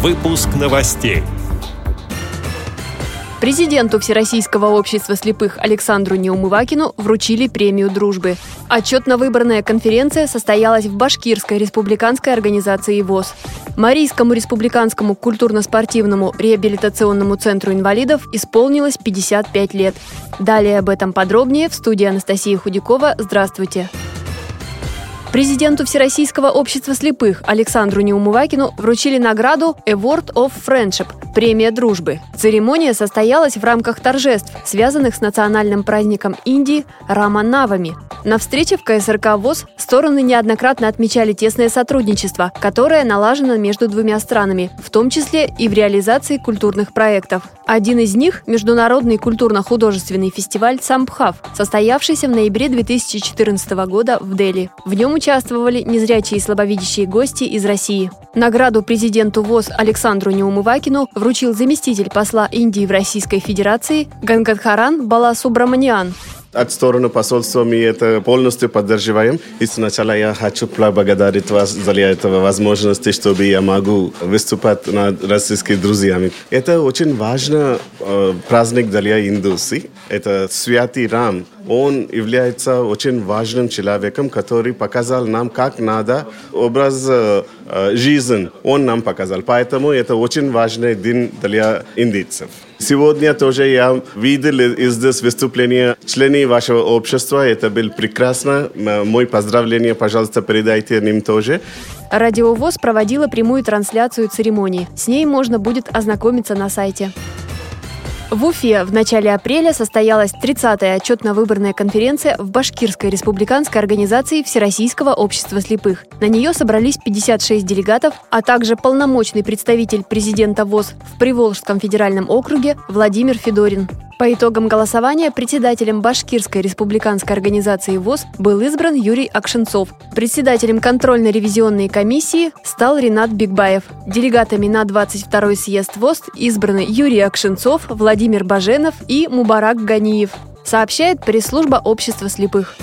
Выпуск новостей. Президенту Всероссийского общества слепых Александру Неумывакину вручили премию дружбы. Отчетно-выборная конференция состоялась в Башкирской республиканской организации ВОЗ. Марийскому республиканскому культурно-спортивному реабилитационному центру инвалидов исполнилось 55 лет. Далее об этом подробнее в студии Анастасии Худякова. Здравствуйте! Президенту Всероссийского общества слепых Александру Неумывакину вручили награду Award of Friendship – премия дружбы. Церемония состоялась в рамках торжеств, связанных с национальным праздником Индии Раманавами. На встрече в КСРК ВОЗ стороны неоднократно отмечали тесное сотрудничество, которое налажено между двумя странами, в том числе и в реализации культурных проектов. Один из них – Международный культурно-художественный фестиваль «Самбхав», состоявшийся в ноябре 2014 года в Дели. В нем участвовали незрячие и слабовидящие гости из России. Награду президенту ВОЗ Александру Неумывакину вручил заместитель посла Индии в Российской Федерации Гангадхаран Баласубраманиан. От стороны посольства мы это полностью поддерживаем. И сначала я хочу поблагодарить вас за эту возможность, чтобы я могу выступать над российскими друзьями. Это очень важный э, праздник для индусов. Это Святый Рам. Он является очень важным человеком, который показал нам, как надо образ э, жизни. Он нам показал. Поэтому это очень важный день для индийцев. Сегодня тоже я видел здесь выступление членов вашего общества. Это было прекрасно. Мой поздравление, пожалуйста, передайте им тоже. Радио ВОЗ проводила прямую трансляцию церемонии. С ней можно будет ознакомиться на сайте. В Уфе в начале апреля состоялась 30-я отчетно-выборная конференция в Башкирской республиканской организации Всероссийского общества слепых. На нее собрались 56 делегатов, а также полномочный представитель президента ВОЗ в Приволжском федеральном округе Владимир Федорин. По итогам голосования председателем Башкирской республиканской организации ВОЗ был избран Юрий Акшенцов. Председателем контрольно-ревизионной комиссии стал Ренат Бигбаев. Делегатами на 22-й съезд ВОЗ избраны Юрий Акшенцов, Владимир Баженов и Мубарак Ганиев, сообщает пресс-служба общества слепых.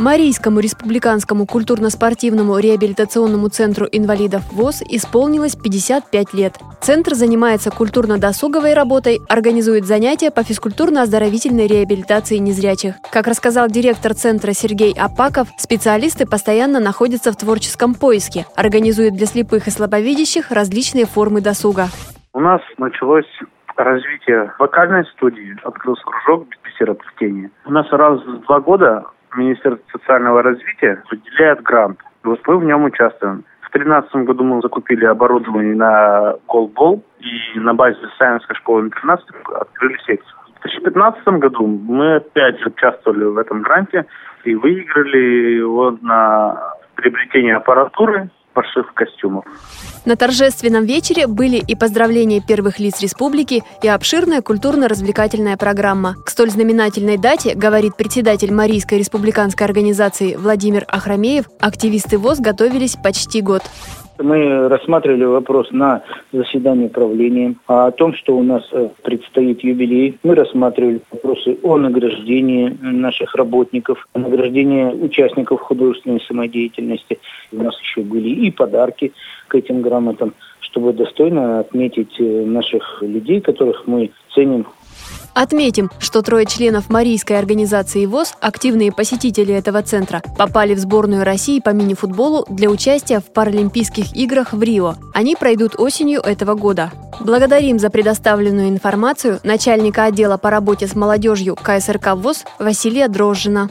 Марийскому республиканскому культурно-спортивному реабилитационному центру инвалидов ВОЗ исполнилось 55 лет. Центр занимается культурно-досуговой работой, организует занятия по физкультурно-оздоровительной реабилитации незрячих. Как рассказал директор центра Сергей Апаков, специалисты постоянно находятся в творческом поиске, организуют для слепых и слабовидящих различные формы досуга. У нас началось развитие вокальной студии, открылся кружок бисера плетения. У нас раз в два года Министерство социального развития выделяет грант. И вот мы в нем участвуем. В 2013 году мы закупили оборудование на голбол и на базе Саянской школы-интернат открыли секцию. В 2015 году мы опять участвовали в этом гранте и выиграли его на приобретение аппаратуры пошив костюмов. На торжественном вечере были и поздравления первых лиц республики, и обширная культурно-развлекательная программа. К столь знаменательной дате, говорит председатель Марийской республиканской организации Владимир Ахрамеев, активисты ВОЗ готовились почти год. Мы рассматривали вопрос на заседании правления а о том, что у нас э, предстоит юбилей. Мы рассматривали вопросы о награждении наших работников, о награждении участников художественной самодеятельности. У нас еще были и подарки к этим грамотам, чтобы достойно отметить э, наших людей, которых мы ценим Отметим, что трое членов Марийской организации ВОЗ, активные посетители этого центра, попали в сборную России по мини-футболу для участия в Паралимпийских играх в Рио. Они пройдут осенью этого года. Благодарим за предоставленную информацию начальника отдела по работе с молодежью КСРК ВОЗ Василия Дрожжина.